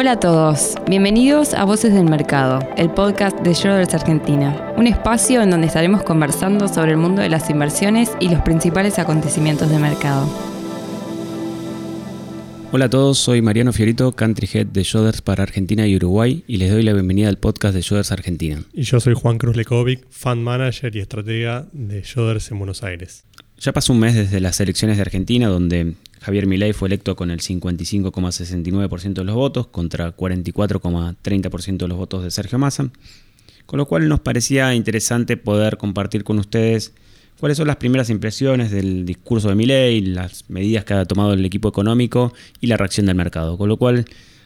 Hola a todos, bienvenidos a Voces del Mercado, el podcast de Schroders Argentina, un espacio en donde estaremos conversando sobre el mundo de las inversiones y los principales acontecimientos de mercado. Hola a todos, soy Mariano Fiorito, Country Head de Schroders para Argentina y Uruguay y les doy la bienvenida al podcast de Schroders Argentina. Y yo soy Juan Cruz Lekovic, Fund Manager y Estratega de Schroders en Buenos Aires. Ya pasó un mes desde las elecciones de Argentina, donde Javier Milei fue electo con el 55,69% de los votos contra 44,30% de los votos de Sergio Massa, con lo cual nos parecía interesante poder compartir con ustedes cuáles son las primeras impresiones del discurso de Milei, las medidas que ha tomado el equipo económico y la reacción del mercado. Con lo cual,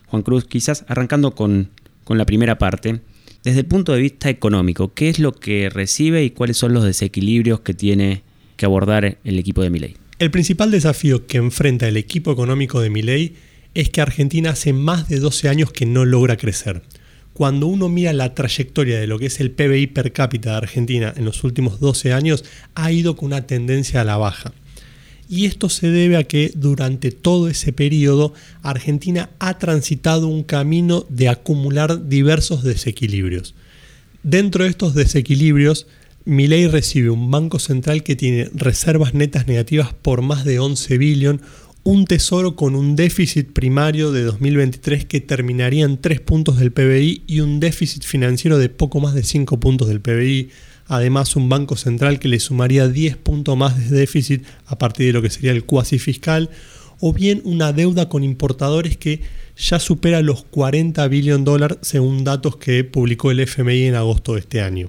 Juan Cruz, quizás arrancando con, con la primera parte, desde el punto de vista económico, ¿qué es lo que recibe y cuáles son los desequilibrios que tiene que abordar el equipo de Milei. El principal desafío que enfrenta el equipo económico de Milei es que Argentina hace más de 12 años que no logra crecer. Cuando uno mira la trayectoria de lo que es el PBI per cápita de Argentina en los últimos 12 años, ha ido con una tendencia a la baja. Y esto se debe a que durante todo ese periodo Argentina ha transitado un camino de acumular diversos desequilibrios. Dentro de estos desequilibrios, Milei recibe un banco central que tiene reservas netas negativas por más de 11 billones, un tesoro con un déficit primario de 2023 que terminaría en 3 puntos del PBI y un déficit financiero de poco más de 5 puntos del PBI. Además, un banco central que le sumaría 10 puntos más de déficit a partir de lo que sería el cuasi fiscal, o bien una deuda con importadores que ya supera los 40 billones de dólares según datos que publicó el FMI en agosto de este año.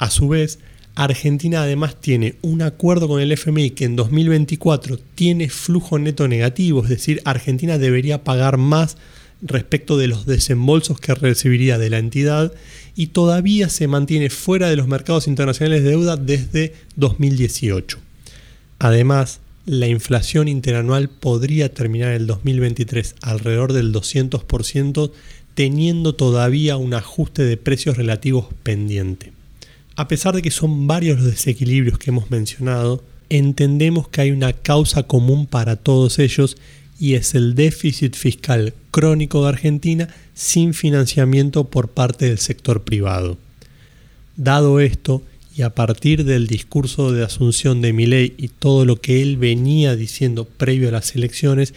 A su vez, Argentina además tiene un acuerdo con el FMI que en 2024 tiene flujo neto negativo, es decir, Argentina debería pagar más respecto de los desembolsos que recibiría de la entidad y todavía se mantiene fuera de los mercados internacionales de deuda desde 2018. Además, la inflación interanual podría terminar el 2023 alrededor del 200%, teniendo todavía un ajuste de precios relativos pendiente. A pesar de que son varios los desequilibrios que hemos mencionado, entendemos que hay una causa común para todos ellos y es el déficit fiscal crónico de Argentina sin financiamiento por parte del sector privado. Dado esto, y a partir del discurso de asunción de Milei y todo lo que él venía diciendo previo a las elecciones,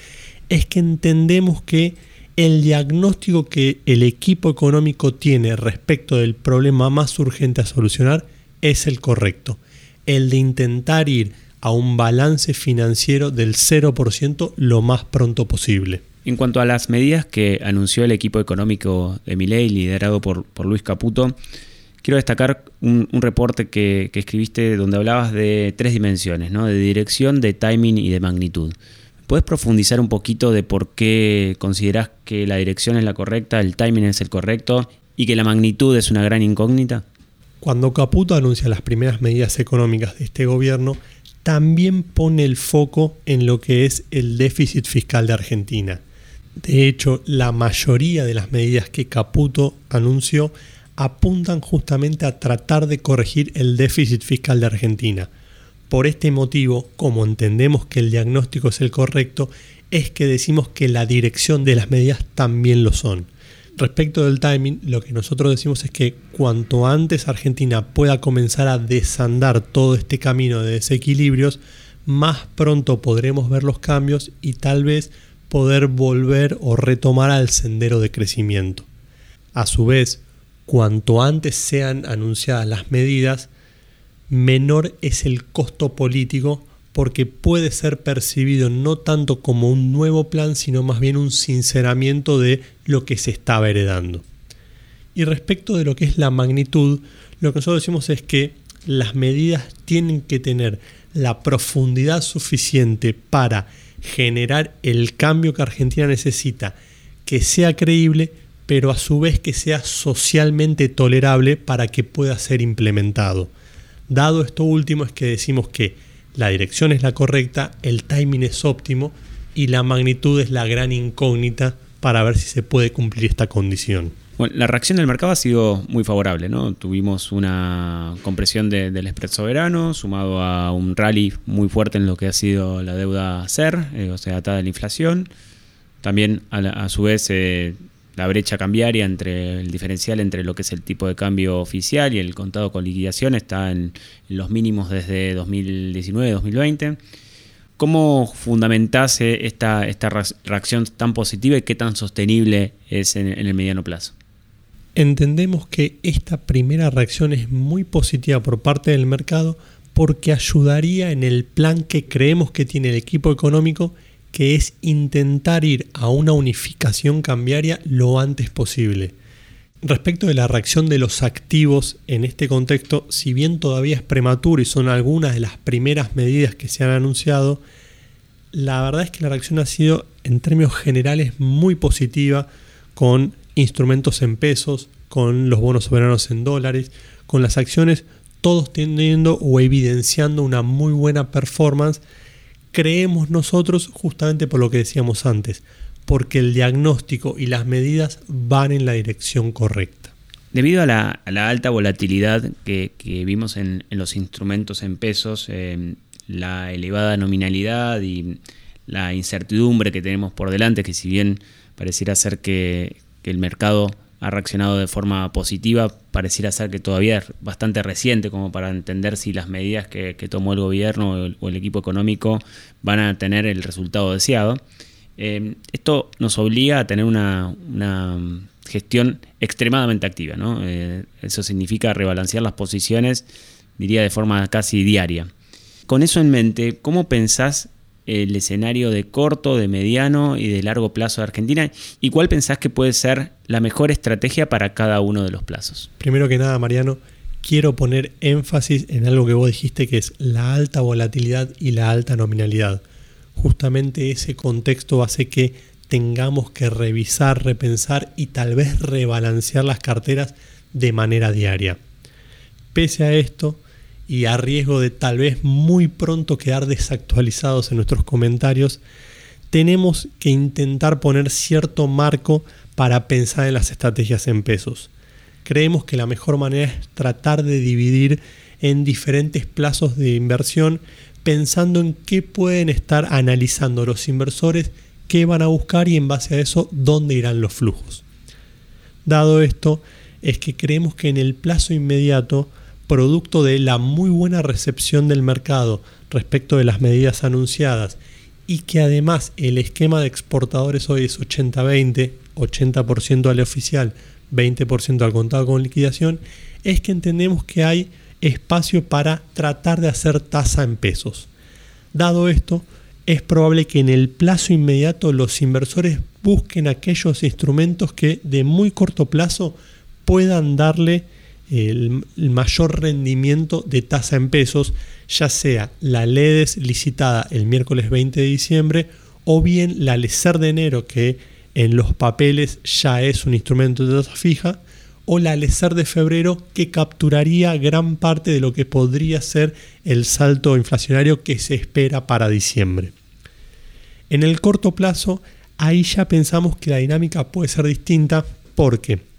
es que entendemos que el diagnóstico que el equipo económico tiene respecto del problema más urgente a solucionar es el correcto, el de intentar ir a un balance financiero del 0% lo más pronto posible. En cuanto a las medidas que anunció el equipo económico de Milei, liderado por, Luis Caputo, quiero destacar un, reporte que, que, escribiste donde hablabas de tres dimensiones, ¿no? de dirección, de timing y de magnitud. ¿Puedes profundizar un poquito de por qué consideras que la dirección es la correcta, el timing es el correcto y que la magnitud es una gran incógnita? Cuando Caputo anuncia las primeras medidas económicas de este gobierno, también pone el foco en lo que es el déficit fiscal de Argentina. De hecho, la mayoría de las medidas que Caputo anunció apuntan justamente a tratar de corregir el déficit fiscal de Argentina por este motivo, como entendemos que el diagnóstico es el correcto, es que decimos que la dirección de las medidas también lo son. Respecto del timing, lo que nosotros decimos es que cuanto antes Argentina pueda comenzar a desandar todo este camino de desequilibrios, más pronto podremos ver los cambios y tal vez poder volver o retomar al sendero de crecimiento. A su vez, cuanto antes sean anunciadas las medidas, menor es el costo político porque puede ser percibido no tanto como un nuevo plan, sino más bien un sinceramiento de lo que se estaba heredando. Y respecto de lo que es la magnitud, lo que nosotros decimos es que las medidas tienen que tener la profundidad suficiente para generar el cambio que Argentina necesita, que sea creíble, pero a su vez que sea socialmente tolerable para que pueda ser implementado. Dado esto último es que decimos que la dirección es la correcta, el timing es óptimo y la magnitud es la gran incógnita para ver si se puede cumplir esta condición. Bueno, la reacción del mercado ha sido muy favorable, ¿no? Tuvimos una compresión del spread soberano, sumado a un rally muy fuerte en lo que ha sido la deuda SER, eh, o sea, atada a la inflación. También, a, su vez, eh, la brecha cambiaria entre el diferencial entre lo que es el tipo de cambio oficial y el contado con liquidación está en, los mínimos desde 2019-2020. ¿Cómo fundamentás esta, esta reacción tan positiva y qué tan sostenible es en el mediano plazo? Entendemos que esta primera reacción es muy positiva por parte del mercado porque ayudaría en el plan que creemos que tiene el equipo económico que es intentar ir a una unificación cambiaria lo antes posible. Respecto de la reacción de los activos en este contexto, si bien todavía es prematuro y son algunas de las primeras medidas que se han anunciado, la verdad es que la reacción ha sido en términos generales muy positiva con instrumentos en pesos, con los bonos soberanos en dólares, con las acciones, todos teniendo o evidenciando una muy buena performance creemos nosotros justamente por lo que decíamos antes, porque el diagnóstico y las medidas van en la dirección correcta. Debido a la, alta volatilidad que, vimos en, los instrumentos en pesos, eh, la elevada nominalidad y la incertidumbre que tenemos por delante, que si bien pareciera ser que el mercado ha reaccionado de forma positiva. Pareciera ser que todavía es bastante reciente como para entender si las medidas que, tomó el gobierno o el, equipo económico van a tener el resultado deseado. Eh, esto nos obliga a tener una, gestión extremadamente activa. Eh, eso significa rebalancear las posiciones, diría de forma casi diaria. Con eso en mente, ¿cómo pensás el escenario de corto, de mediano y de largo plazo de Argentina y cuál pensás que puede ser la mejor estrategia para cada uno de los plazos. Primero que nada, Mariano, quiero poner énfasis en algo que vos dijiste que es la alta volatilidad y la alta nominalidad. Justamente ese contexto hace que tengamos que revisar, repensar y tal vez rebalancear las carteras de manera diaria. Pese a esto, y a riesgo de tal vez muy pronto quedar desactualizados en nuestros comentarios, tenemos que intentar poner cierto marco para pensar en las estrategias en pesos. Creemos que la mejor manera es tratar de dividir en diferentes plazos de inversión pensando en qué pueden estar analizando los inversores, qué van a buscar y en base a eso dónde irán los flujos. Dado esto, es que creemos que en el plazo inmediato producto de la muy buena recepción del mercado respecto de las medidas anunciadas y que además el esquema de exportadores hoy es 80-20, 80%, al oficial, 20% al contado con liquidación, es que entendemos que hay espacio para tratar de hacer tasa en pesos. Dado esto, es probable que en el plazo inmediato los inversores busquen aquellos instrumentos que de muy corto plazo puedan darle el, mayor rendimiento de tasa en pesos, ya sea la LEDES licitada el miércoles 20 de diciembre o bien la LECER de enero que en los papeles ya es un instrumento de tasa fija o la LECER de febrero que capturaría gran parte de lo que podría ser el salto inflacionario que se espera para diciembre. En el corto plazo, ahí ya pensamos que la dinámica puede ser distinta porque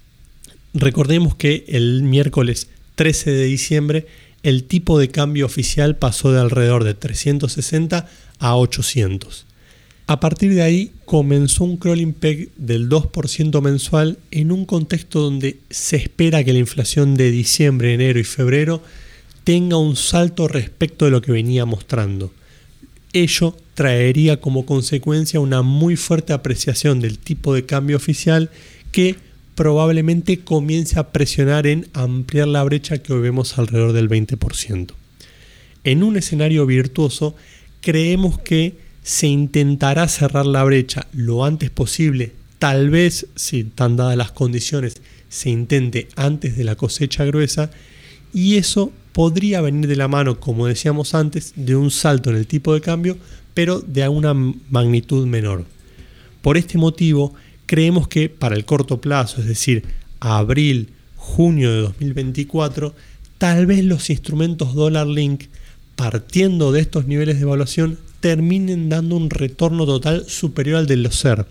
Recordemos que el miércoles 13 de diciembre el tipo de cambio oficial pasó de alrededor de 360 a 800. A partir de ahí comenzó un crawling peg del 2% mensual en un contexto donde se espera que la inflación de diciembre, enero y febrero tenga un salto respecto de lo que venía mostrando. Ello traería como consecuencia una muy fuerte apreciación del tipo de cambio oficial que probablemente comience a presionar en ampliar la brecha que hoy vemos alrededor del 20%. En un escenario virtuoso, creemos que se intentará cerrar la brecha lo antes posible, tal vez, si están dadas las condiciones, se intente antes de la cosecha gruesa, y eso podría venir de la mano, como decíamos antes, de un salto en el tipo de cambio, pero de una magnitud menor. Por este motivo, creemos que para el corto plazo, es decir, abril, junio de 2024, tal vez los instrumentos Dollar Link, partiendo de estos niveles de evaluación, terminen dando un retorno total superior al de los CER.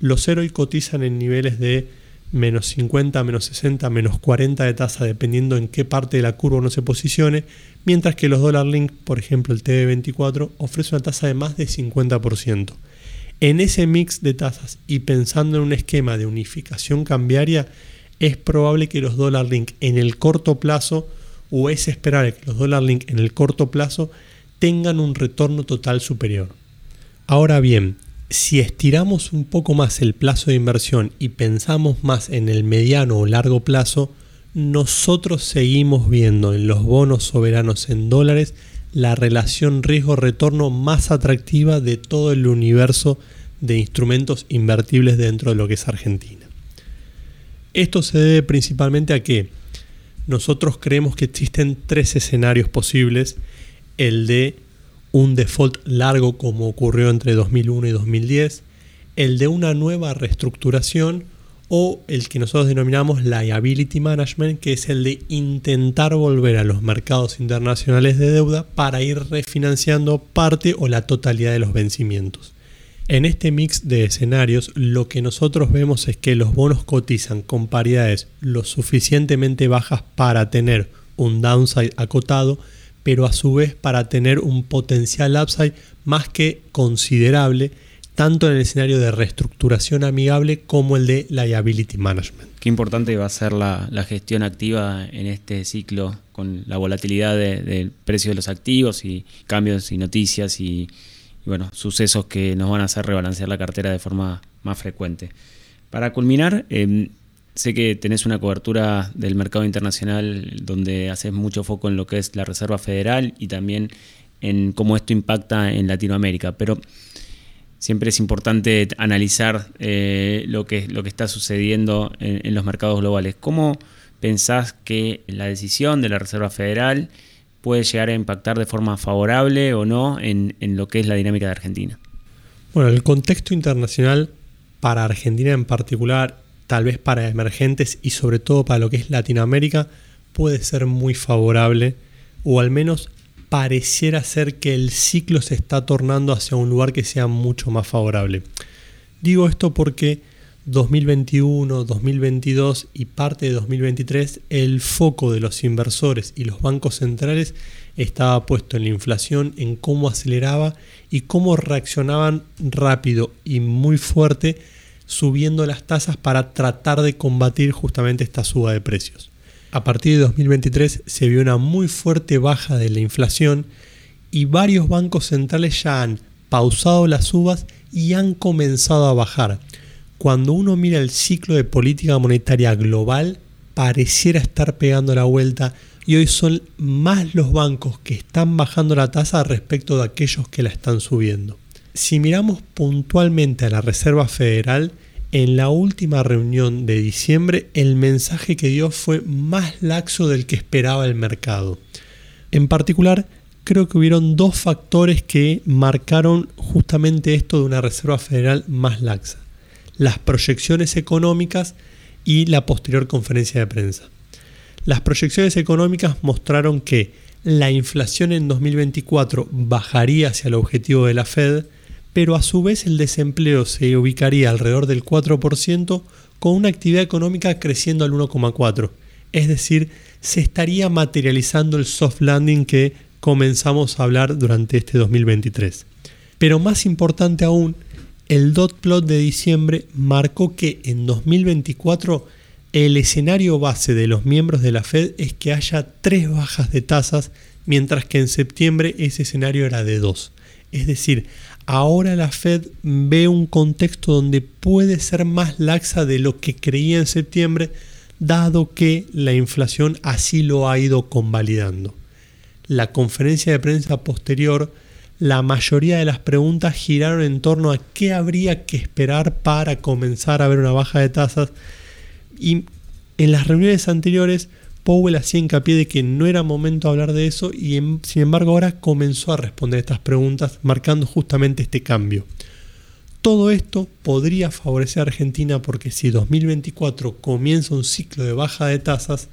Los CER hoy cotizan en niveles de menos 50, menos 60, menos 40 de tasa, dependiendo en qué parte de la curva uno se posicione, mientras que los Dollar Link, por ejemplo el TB24, ofrece una tasa de más de 50%. En ese mix de tasas y pensando en un esquema de unificación cambiaria, es probable que los dólar link en el corto plazo, o es esperable que los dólar link en el corto plazo tengan un retorno total superior. Ahora bien, si estiramos un poco más el plazo de inversión y pensamos más en el mediano o largo plazo, nosotros seguimos viendo en los bonos soberanos en dólares la relación riesgo-retorno más atractiva de todo el universo de instrumentos invertibles dentro de lo que es Argentina. Esto se debe principalmente a que nosotros creemos que existen tres escenarios posibles, el de un default largo como ocurrió entre 2001 y 2010, el de una nueva reestructuración o el que nosotros denominamos liability management, que es el de intentar volver a los mercados internacionales de deuda para ir refinanciando parte o la totalidad de los vencimientos. En este mix de escenarios, lo que nosotros vemos es que los bonos cotizan con paridades lo suficientemente bajas para tener un downside acotado, pero a su vez para tener un potencial upside más que considerable, tanto en el escenario de reestructuración amigable como el de liability management. Qué importante va a ser la, gestión activa en este ciclo con la volatilidad del precio de los activos y cambios y noticias y, bueno, sucesos que nos van a hacer rebalancear la cartera de forma más frecuente. Para culminar, em, Sé que tenés una cobertura del mercado internacional donde haces mucho foco en lo que es la Reserva Federal y también en cómo esto impacta en Latinoamérica, pero siempre es importante analizar eh, lo, que, lo que está sucediendo en, los mercados globales. ¿Cómo pensás que la decisión de la Reserva Federal puede llegar a impactar de forma favorable o no en, en lo que es la dinámica de Argentina? Bueno, el contexto internacional para Argentina en particular tal vez para emergentes y sobre todo para lo que es Latinoamérica, puede ser muy favorable o al menos pareciera ser que el ciclo se está tornando hacia un lugar que sea mucho más favorable. Digo esto porque 2021, 2022 y parte de 2023 el foco de los inversores y los bancos centrales estaba puesto en la inflación, en cómo aceleraba y cómo reaccionaban rápido y muy fuerte subiendo las tasas para tratar de combatir justamente esta suba de precios. A partir de 2023 se vio una muy fuerte baja de la inflación y varios bancos centrales ya han pausado las subas y han comenzado a bajar. Cuando uno mira el ciclo de política monetaria global, pareciera estar pegando la vuelta y hoy son más los bancos que están bajando la tasa respecto de aquellos que la están subiendo. Si miramos puntualmente a la Reserva Federal, en la última reunión de diciembre el mensaje que dio fue más laxo del que esperaba el mercado. En particular, creo que hubieron dos factores que marcaron justamente esto de una Reserva Federal más laxa. Las proyecciones económicas y la posterior conferencia de prensa. Las proyecciones económicas mostraron que la inflación en 2024 bajaría hacia el objetivo de la Fed, pero a su vez el desempleo se ubicaría alrededor del 4% con una actividad económica creciendo al 1,4%. Es decir, se estaría materializando el soft landing que comenzamos a hablar durante este 2023. Pero más importante aún, el dot plot de diciembre marcó que en 2024 el escenario base de los miembros de la Fed es que haya tres bajas de tasas, mientras que en septiembre ese escenario era de dos. Es decir, ahora la Fed ve un contexto donde puede ser más laxa de lo que creía en septiembre, dado que la inflación así lo ha ido convalidando. La conferencia de prensa posterior, la mayoría de las preguntas giraron en torno a qué habría que esperar para comenzar a ver una baja de tasas y en las reuniones anteriores Powell hacía hincapié de que no era momento de hablar de eso y sin embargo ahora comenzó a responder estas preguntas marcando justamente este cambio. Todo esto podría favorecer a Argentina porque si 2024 comienza un ciclo de baja de tasas,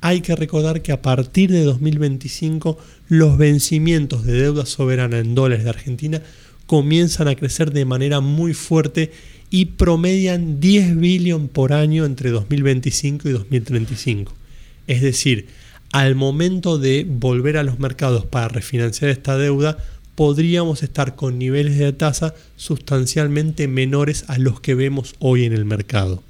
hay que recordar que a partir de 2025 los vencimientos de deuda soberana en dólares de Argentina comienzan a crecer de manera muy fuerte y promedian 10 billones por año entre 2025 y 2035. Es decir, al momento de volver a los mercados para refinanciar esta deuda, podríamos estar con niveles de tasa sustancialmente menores a los que vemos hoy en el mercado.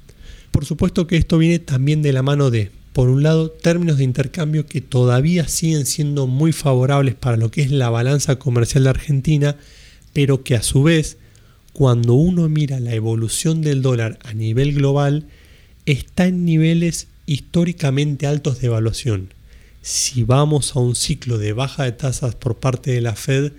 Por supuesto que esto viene también de la mano de, por un lado, términos de intercambio que todavía siguen siendo muy favorables para lo que es la balanza comercial de Argentina, pero que a su vez, cuando uno mira la evolución del dólar a nivel global, está en niveles históricamente altos de evaluación. Si vamos a un ciclo de baja de tasas por parte de la Fed,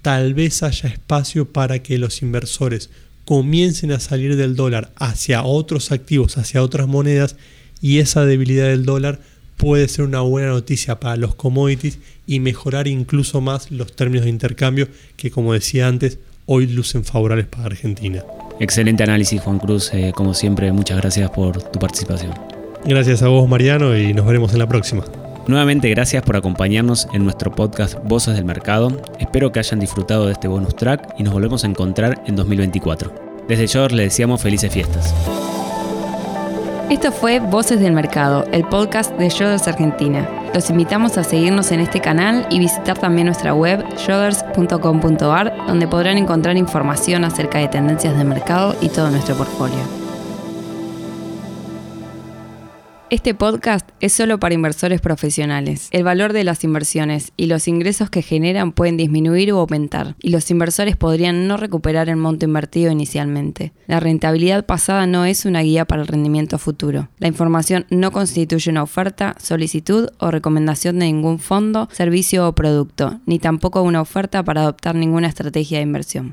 tal vez haya espacio para que los inversores comiencen a salir del dólar hacia otros activos, hacia otras monedas, y esa debilidad del dólar puede ser una buena noticia para los commodities y mejorar incluso más los términos de intercambio que, como decía antes, hoy lucen favorables para Argentina. Excelente análisis, Juan Cruz. Eh, como siempre, muchas gracias por tu participación. Gracias a vos, Mariano, y nos veremos en la próxima. Nuevamente gracias por acompañarnos en nuestro podcast Voces del Mercado. Espero que hayan disfrutado de este bonus track y nos volvemos a encontrar en 2024. Desde Shore le deseamos felices fiestas. Esto fue Voces del Mercado, el podcast de Shoulders Argentina. Los invitamos a seguirnos en este canal y visitar también nuestra web shoulders.com.ar, donde podrán encontrar información acerca de tendencias de mercado y todo nuestro portfolio. Este podcast es solo para inversores profesionales. El valor de las inversiones y los ingresos que generan pueden disminuir o aumentar, y los inversores podrían no recuperar el monto invertido inicialmente. La rentabilidad pasada no es una guía para el rendimiento futuro. La información no constituye una oferta, solicitud o recomendación de ningún fondo, servicio o producto, ni tampoco una oferta para adoptar ninguna estrategia de inversión.